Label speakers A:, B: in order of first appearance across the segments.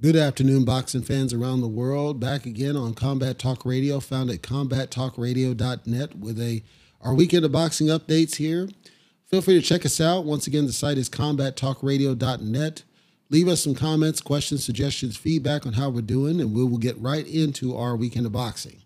A: Good afternoon, boxing fans around the world. Back again on Combat Talk Radio, found at combattalkradio.net with a our weekend of boxing updates here. Feel free to check us out. Once again, the site is combattalkradio.net. Leave us some comments, questions, suggestions, feedback on how we're doing, and we will get right into our weekend of boxing.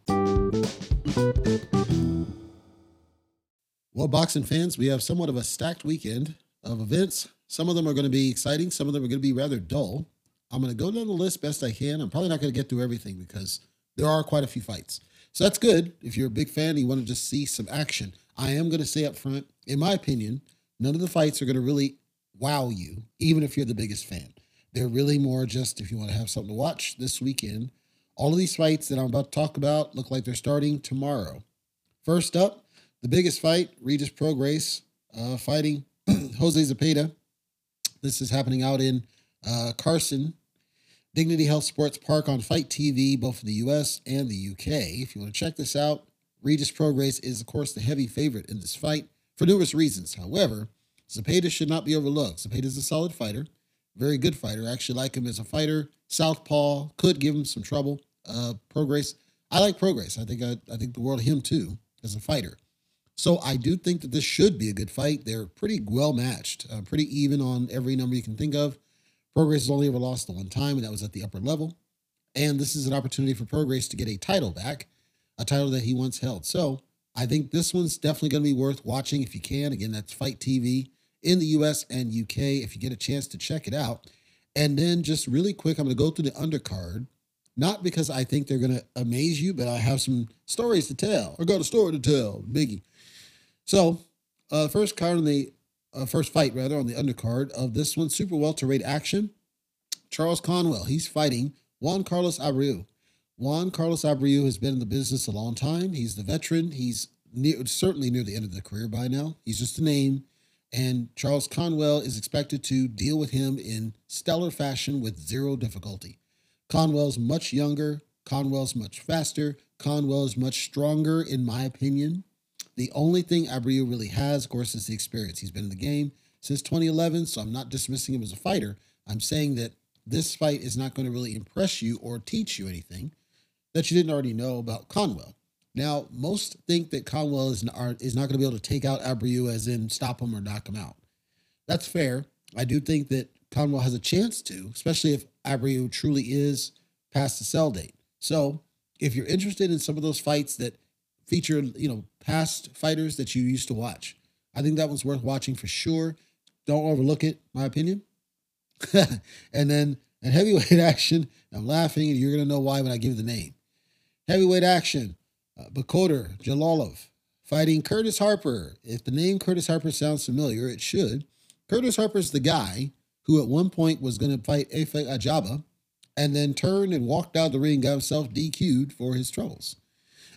A: Well, boxing fans, we have somewhat of a stacked weekend of events. Some of them are going to be exciting, some of them are going to be rather dull. I'm going to go down the list best I can. I'm probably not going to get through everything because there are quite a few fights. So that's good. If you're a big fan and you want to just see some action, I am going to say up front, in my opinion, none of the fights are going to really wow you, even if you're the biggest fan. They're really more just if you want to have something to watch this weekend. All of these fights that I'm about to talk about look like they're starting tomorrow. First up, the biggest fight, Regis Prograis uh, fighting Jose Zepeda. This is happening out in uh, Carson, Dignity Health Sports Park on FITE TV, both in the US and the UK. If you want to check this out, Regis Prograis is, of course, the heavy favorite in this fight for numerous reasons. However, Zepeda should not be overlooked. Zepeda is a solid fighter, very good fighter. I actually like him as a fighter. Southpaw could give him some trouble. Uh, Prograis, I like Prograis. I think I, I think the world of him too as a fighter. So I do think that this should be a good fight. They're pretty well matched, uh, pretty even on every number you can think of. Prograis has only ever lost the one time, and that was at the upper level. And this is an opportunity for Prograis to get a title back, a title that he once held. So I think this one's definitely going to be worth watching if you can. Again, that's FITE TV in the US and UK if you get a chance to check it out. And then just really quick, I'm going to go through the undercard, not because I think they're going to amaze you, but I have some stories to tell. I got a story to tell, Biggie. So, uh, first card on the uh, first fight rather on the undercard of this one, super welterweight action. Charles Conwell, he's fighting Juan Carlos Abreu. Juan Carlos Abreu has been in the business a long time. He's the veteran. He's near, certainly near the end of the career by now. He's just a name. And Charles Conwell is expected to deal with him in stellar fashion with zero difficulty. Conwell's much younger. Conwell's much faster. Conwell is much stronger, in my opinion. The only thing Abreu really has, of course, is the experience. He's been in the game since 2011, so I'm not dismissing him as a fighter. I'm saying that this fight is not going to really impress you or teach you anything that you didn't already know about Conwell. Now, most think that Conwell is not, is not going to be able to take out Abreu as in stop him or knock him out. That's fair. I do think that Conwell has a chance to, especially if Abreu truly is past the sell date. So, if you're interested in some of those fights that feature, you know, past fighters that you used to watch. I think that one's worth watching for sure. Don't overlook it, my opinion. and then at heavyweight action, I'm laughing and you're to know why when I give the name. Heavyweight action, uh, Bakhodir Jalolov fighting Curtis Harper. If the name Curtis Harper sounds familiar, it should. Curtis Harper's the guy who at one point was going to fight Efe Ajagba and then turned and walked out of the ring, got himself DQ'd for his troubles.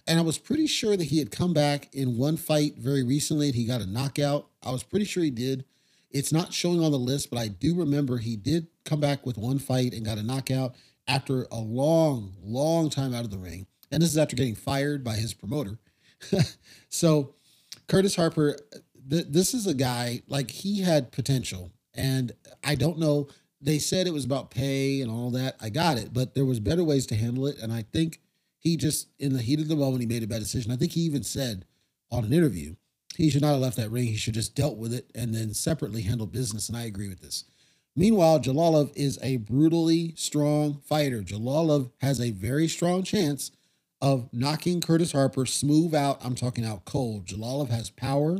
A: And I was pretty sure that he had come back in one fight very recently and he got a knockout. I was pretty sure he did. It's not showing on the list, but I do remember he did come back with one fight and got a knockout after a long, long time out of the ring. And this is after getting fired by his promoter. so, Curtis Harper, th- this is a guy like he had potential. And I don't know. They said it was about pay and all that. I got it, but there was better ways to handle it. And I think he just, in the heat of the moment, he made a bad decision. I think he even said on an interview, he should not have left that ring. He should just dealt with it and then separately handle business. And I agree with this. Meanwhile, Jalolov is a brutally strong fighter. Jalolov has a very strong chance of knocking Curtis Harper smooth out. I'm talking out cold. Jalolov has power.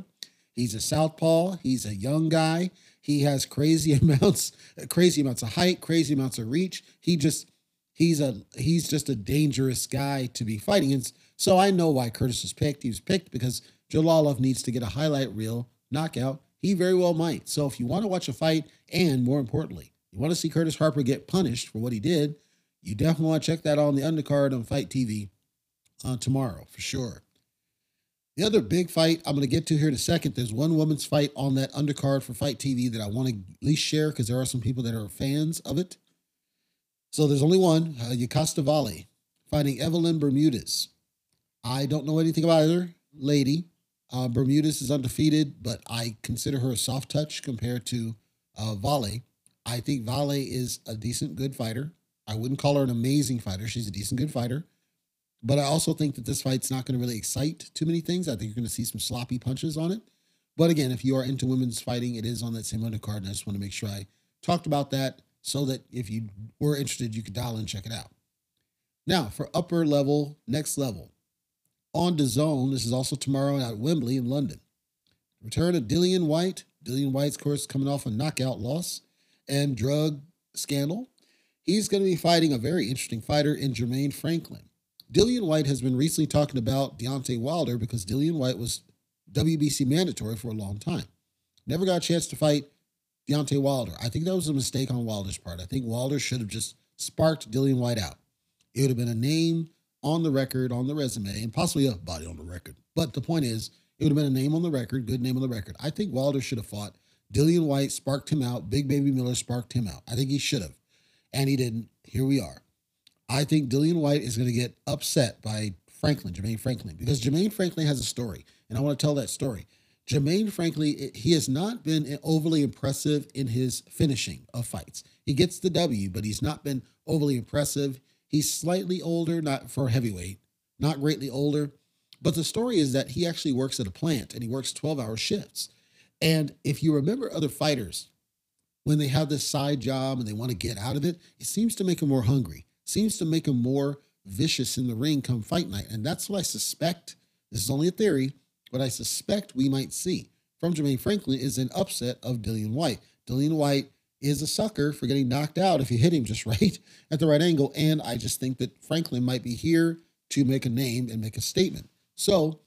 A: He's a southpaw. He's a young guy. He has crazy amounts, crazy amounts of height, crazy amounts of reach. He just he's a he's just a dangerous guy to be fighting against. So I know why Curtis was picked. He was picked because Jalolov needs to get a highlight reel knockout. He very well might. So if you want to watch a fight, and more importantly, you want to see Curtis Harper get punished for what he did, you definitely want to check that out on the undercard on FITE TV uh, tomorrow for sure. The other big fight I'm going to get to here in a second. There's one woman's fight on that undercard for FITE TV that I want to at least share because there are some people that are fans of it. So there's only one, uh, Yokasta Valle, fighting Evelyn Bermudez. I don't know anything about either lady. Uh, Bermudez is undefeated, but I consider her a soft touch compared to uh, Valle. I think Valle is a decent, good fighter. I wouldn't call her an amazing fighter. She's a decent, good fighter. But I also think that this fight's not going to really excite too many things. I think you're going to see some sloppy punches on it. But again, if you are into women's fighting, it is on that same undercard. And I just want to make sure I talked about that so that if you were interested, you could dial and check it out. Now, for upper level, next level, on the zone, this is also tomorrow at Wembley in London. Return of Dillian Whyte. Dillian Whyte's, course, coming off a knockout loss and drug scandal. He's going to be fighting a very interesting fighter in Jermaine Franklin. Dillian Whyte has been recently talking about Deontay Wilder because Dillian Whyte was WBC mandatory for a long time. Never got a chance to fight Deontay Wilder. I think that was a mistake on Wilder's part. I think Wilder should have just sparked Dillian Whyte out. It would have been a name on the record, on the resume, and possibly a body on the record. But the point is, it would have been a name on the record, good name on the record. I think Wilder should have fought. Dillian Whyte sparked him out. Big Baby Miller sparked him out. I think he should have. And he didn't. Here we are. I think Dillian Whyte is going to get upset by Franklin, Jermaine Franklin, because Jermaine Franklin has a story. And I want to tell that story. Jermaine, Franklin, he has not been overly impressive in his finishing of fights. He gets the W, but he's not been overly impressive. He's slightly older, not for heavyweight, not greatly older. But the story is that he actually works at a plant and he works 12 hour shifts. And if you remember other fighters, when they have this side job and they want to get out of it, it seems to make them more hungry, seems to make them more vicious in the ring come fight night. And that's what I suspect. This is only a theory what I suspect we might see from Jermaine Franklin is an upset of Dillian Whyte. Dillian Whyte is a sucker for getting knocked out if you hit him just right at the right angle. And I just think that Franklin might be here to make a name and make a statement. So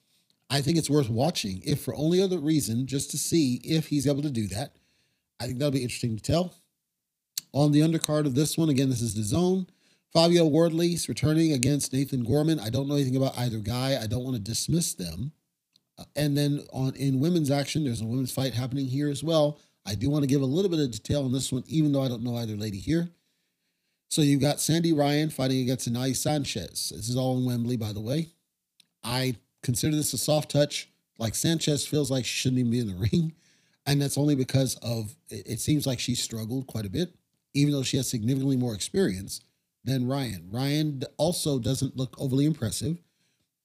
A: I think it's worth watching, if for only other reason, just to see if he's able to do that. I think that'll be interesting to tell. On the undercard of this one, again, this is the zone. Fabio Wardley's returning against Nathan Gorman. I don't know anything about either guy. I don't want to dismiss them. And then on in women's action, there's a women's fight happening here as well. I do want to give a little bit of detail on this one, even though I don't know either lady here. So you've got Sandy Ryan fighting against Anais Sanchez. This is all in Wembley, by the way. I consider this a soft touch. Like Sanchez feels like she shouldn't even be in the ring. And that's only because of it seems like she struggled quite a bit, even though she has significantly more experience than Ryan. Ryan also doesn't look overly impressive.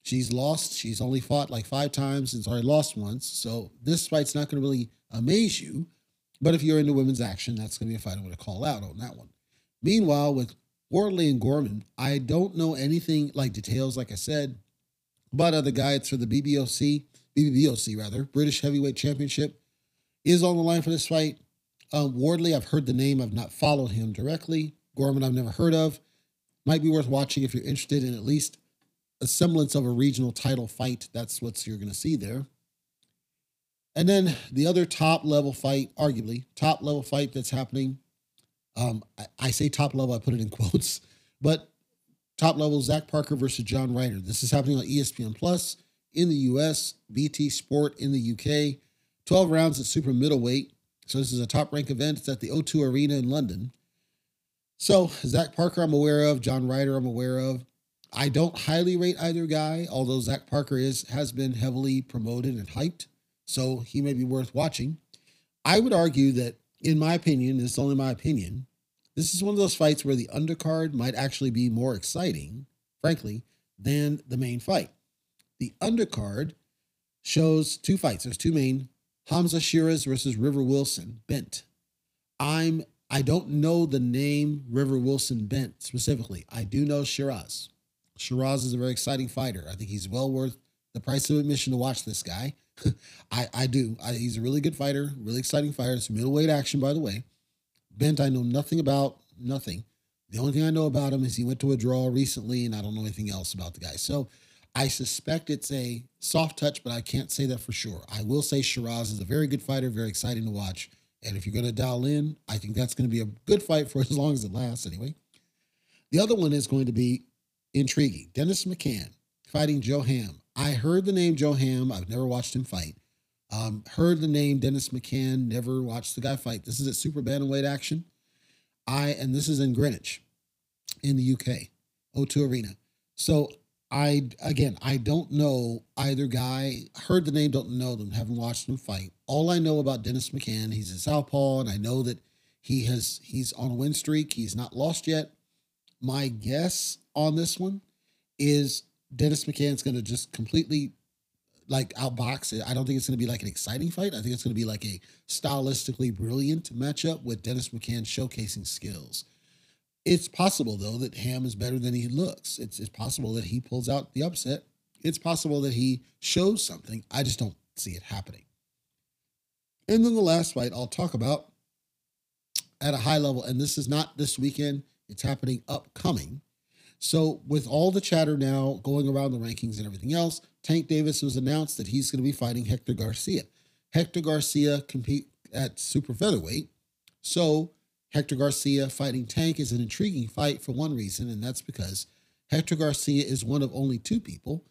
A: She's lost. She's only fought like five times and already lost once. So this fight's not going to really amaze you. But if you're into women's action, that's going to be a fight I'm going to call out on that one. Meanwhile, with Wardley and Gorman, I don't know anything like details, like I said, about other guys for the BBOC, BBBOC rather, British Heavyweight Championship is on the line for this fight. Um, Wardley, I've heard the name, I've not followed him directly. Gorman, I've never heard of. Might be worth watching if you're interested in at least a semblance of a regional title fight. That's what you're going to see there. And then the other top level fight, arguably top level fight that's happening. Um, I, I, say top level, I put it in quotes, but top level Zach Parker versus John Ryder. This is happening on ESPN Plus in the US, BT Sport in the UK. 12 rounds at super middleweight. So this is a top rank event. It's at the O2 Arena in London. So Zach Parker, I'm aware of. John Ryder, I'm aware of. I don't highly rate either guy, although Zach Parker is has been heavily promoted and hyped, so he may be worth watching. I would argue that, in my opinion, it's only my opinion, this is one of those fights where the undercard might actually be more exciting, frankly, than the main fight. The undercard shows two fights. There's two main Hamzah Sheeraz versus River Wilson Bent. I'm I don't know the name River Wilson Bent specifically. I do know Sheeraz. Sheeraz is a very exciting fighter. I think he's well worth the price of admission to watch this guy. I, I do. I, he's a really good fighter, really exciting fighter. It's middleweight action, by the way. Bent, I know nothing about, nothing. The only thing I know about him is he went to a draw recently, and I don't know anything else about the guy. So I suspect it's a soft touch, but I can't say that for sure. I will say Sheeraz is a very good fighter, very exciting to watch. And if you're going to dial in, I think that's going to be a good fight for as long as it lasts, anyway. The other one is going to be intriguing. Dennis McCann fighting Joe Ham. I heard the name Joe Ham. I've never watched him fight. Um, heard the name Dennis McCann. Never watched the guy fight. This is at super bantamweight action. I and this is in Greenwich, in the UK, O2 Arena. So I again, I don't know either guy. Heard the name, don't know them. Haven't watched them fight. All I know about Dennis McCann, he's a southpaw, and I know that he has he's on a win streak. He's not lost yet. My guess on this one is Dennis McCann's going to just completely like outbox it. I don't think it's going to be like an exciting fight. I think it's going to be like a stylistically brilliant matchup with Dennis McCann showcasing skills. It's possible though that Ham is better than he looks. It's, it's possible that he pulls out the upset. It's possible that he shows something. I just don't see it happening. And then the last fight I'll talk about at a high level, and this is not this weekend, it's happening upcoming. So, with all the chatter now going around the rankings and everything else, Tank Davis was announced that he's going to be fighting Hector Garcia. Hector Garcia compete at super featherweight. So, Hector Garcia fighting Tank is an intriguing fight for one reason, and that's because Hector Garcia is one of only two people,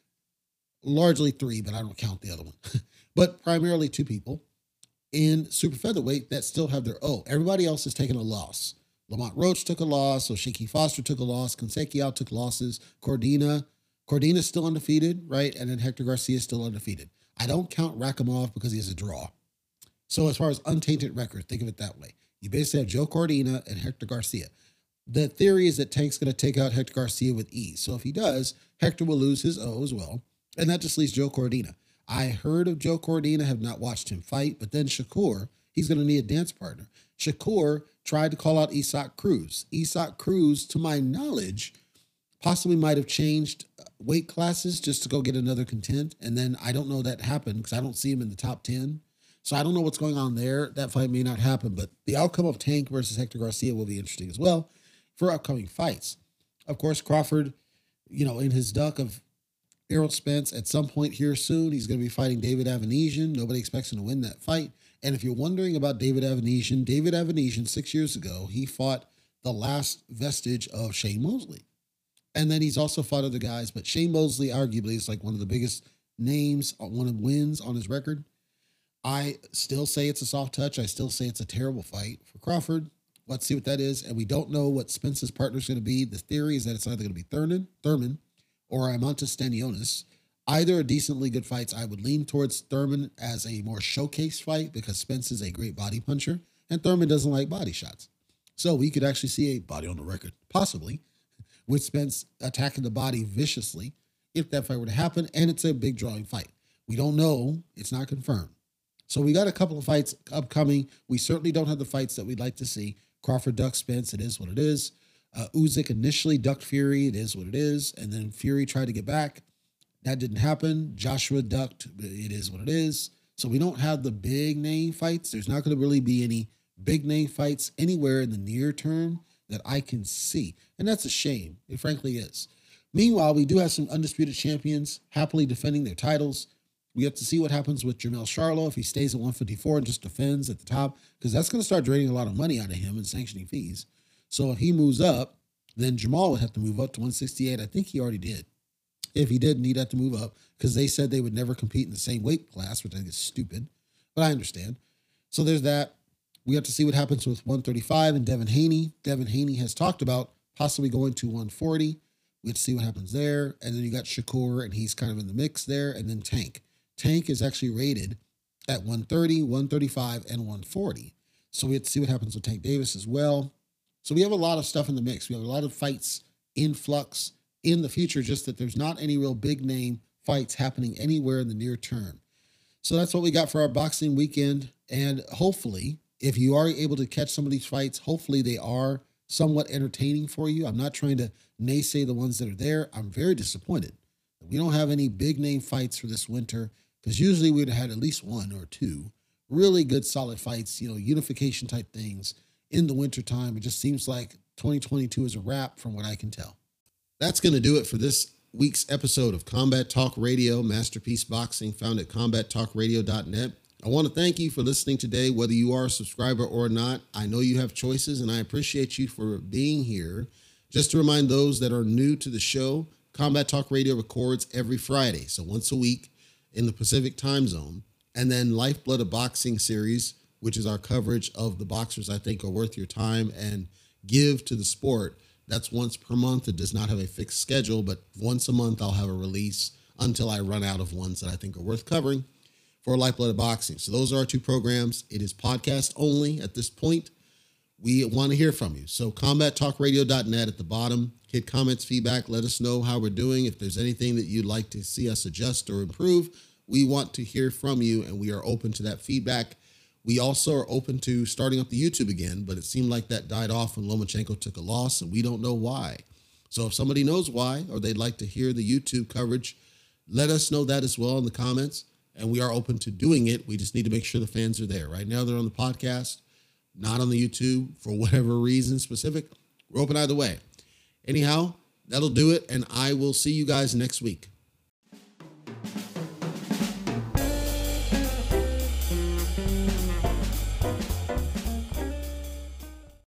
A: largely three, but I don't count the other one, but primarily two people in super featherweight that still have their O. Everybody else has taken a loss. Lamont Roach took a loss. O'Shaquie Foster took a loss. Conceição took losses. Cordina, Cordina's still undefeated, right? And then Hector Garcia is still undefeated. I don't count Rakhimov because he has a draw. So as far as untainted record, think of it that way. You basically have Joe Cordina and Hector Garcia. The theory is that Tank's going to take out Hector Garcia with ease. So if he does, Hector will lose his O as well. And that just leaves Joe Cordina. I heard of Joe Cordina, have not watched him fight, but then Shakur, he's going to need a dance partner. Shakur tried to call out Isaac Cruz. Isaac Cruz, to my knowledge, possibly might have changed uh, weight classes just to go get another content. And then I don't know that happened because I don't see him in the top 10. So I don't know what's going on there. That fight may not happen, but the outcome of Tank versus Hector Garcia will be interesting as well for upcoming fights. Of course, Crawford, you know, in his duck of Errol Spence at some point here soon, he's going to be fighting David Avanesyan. Nobody expects him to win that fight. And if you're wondering about David Avanesyan, David Avanesyan, six years ago, he fought the last vestige of Shane Mosley. And then he's also fought other guys, but Shane Mosley arguably is like one of the biggest names, uh, one of wins on his record. I still say it's a soft touch. I still say it's a terrible fight for Crawford. Let's see what that is. And we don't know what Spence's partner is going to be. The theory is that it's either going to be Thurman, Thurman or Eimantas Stanionis. Either are decently good fights. I would lean towards Thurman as a more showcase fight because Spence is a great body puncher and Thurman doesn't like body shots. So we could actually see a body on the record, possibly, with Spence attacking the body viciously if that fight were to happen. And it's a big drawing fight. We don't know. It's not confirmed. So we got a couple of fights upcoming. We certainly don't have the fights that we'd like to see. Crawford duck Spence. It is what it is. Uh, Usyk initially ducked Fury. It is what it is. And then Fury tried to get back. That didn't happen. Joshua ducked. It is what it is. So we don't have the big name fights. There's not going to really be any big name fights anywhere in the near term that I can see. And that's a shame. It frankly is. Meanwhile, we do have some undisputed champions happily defending their titles. We have to see what happens with Jermell Charlo if he stays at 154 and just defends at the top, because that's going to start draining a lot of money out of him and sanctioning fees. So if he moves up, then Jermall would have to move up to 168. I think he already did. If he didn't, he'd have to move up because they said they would never compete in the same weight class, which I think is stupid, but I understand. So there's that. We have to see what happens with 135 and Devin Haney. Devin Haney has talked about possibly going to 140. We have to see what happens there. And then you got Shakur, and he's kind of in the mix there. And then Tank. Tank is actually rated at 130, 135, and 140. So we have to see what happens with Tank Davis as well. So we have a lot of stuff in the mix. We have a lot of fights in flux in the future, just that there's not any real big name fights happening anywhere in the near term. So that's what we got for our boxing weekend. And hopefully, if you are able to catch some of these fights, hopefully they are somewhat entertaining for you. I'm not trying to naysay the ones that are there. I'm very disappointed. We don't have any big name fights for this winter because usually we'd have had at least one or two really good, solid fights, you know, unification type things in the wintertime. It just seems like 2022 is a wrap from what I can tell. That's going to do it for this week's episode of Combat Talk Radio, Masterpiece Boxing, found at combattalkradio.net. I want to thank you for listening today, whether you are a subscriber or not. I know you have choices, and I appreciate you for being here. Just to remind those that are new to the show, Combat Talk Radio records every Friday, so once a week in the Pacific time zone. And then Lifeblood of Boxing series, which is our coverage of the boxers I think are worth your time and give to the sport. That's once per month. It does not have a fixed schedule, but once a month I'll have a release until I run out of ones that I think are worth covering for Lifeblood of Boxing. So those are our two programs. It is podcast only at this point. we want to hear from you. So combattalkradio.net at the bottom, hit comments, feedback, let us know how we're doing. If there's anything that you'd like to see us adjust or improve, we want to hear from you and we are open to that feedback. We also are open to starting up the YouTube again, but it seemed like that died off when Lomachenko took a loss and we don't know why. So if somebody knows why or they'd like to hear the YouTube coverage, let us know that as well in the comments. And we are open to doing it. We just need to make sure the fans are there. Right now, they're on the podcast, not on the YouTube for whatever reason specific. We're open either way. Anyhow, that'll do it. And I will see you guys next week.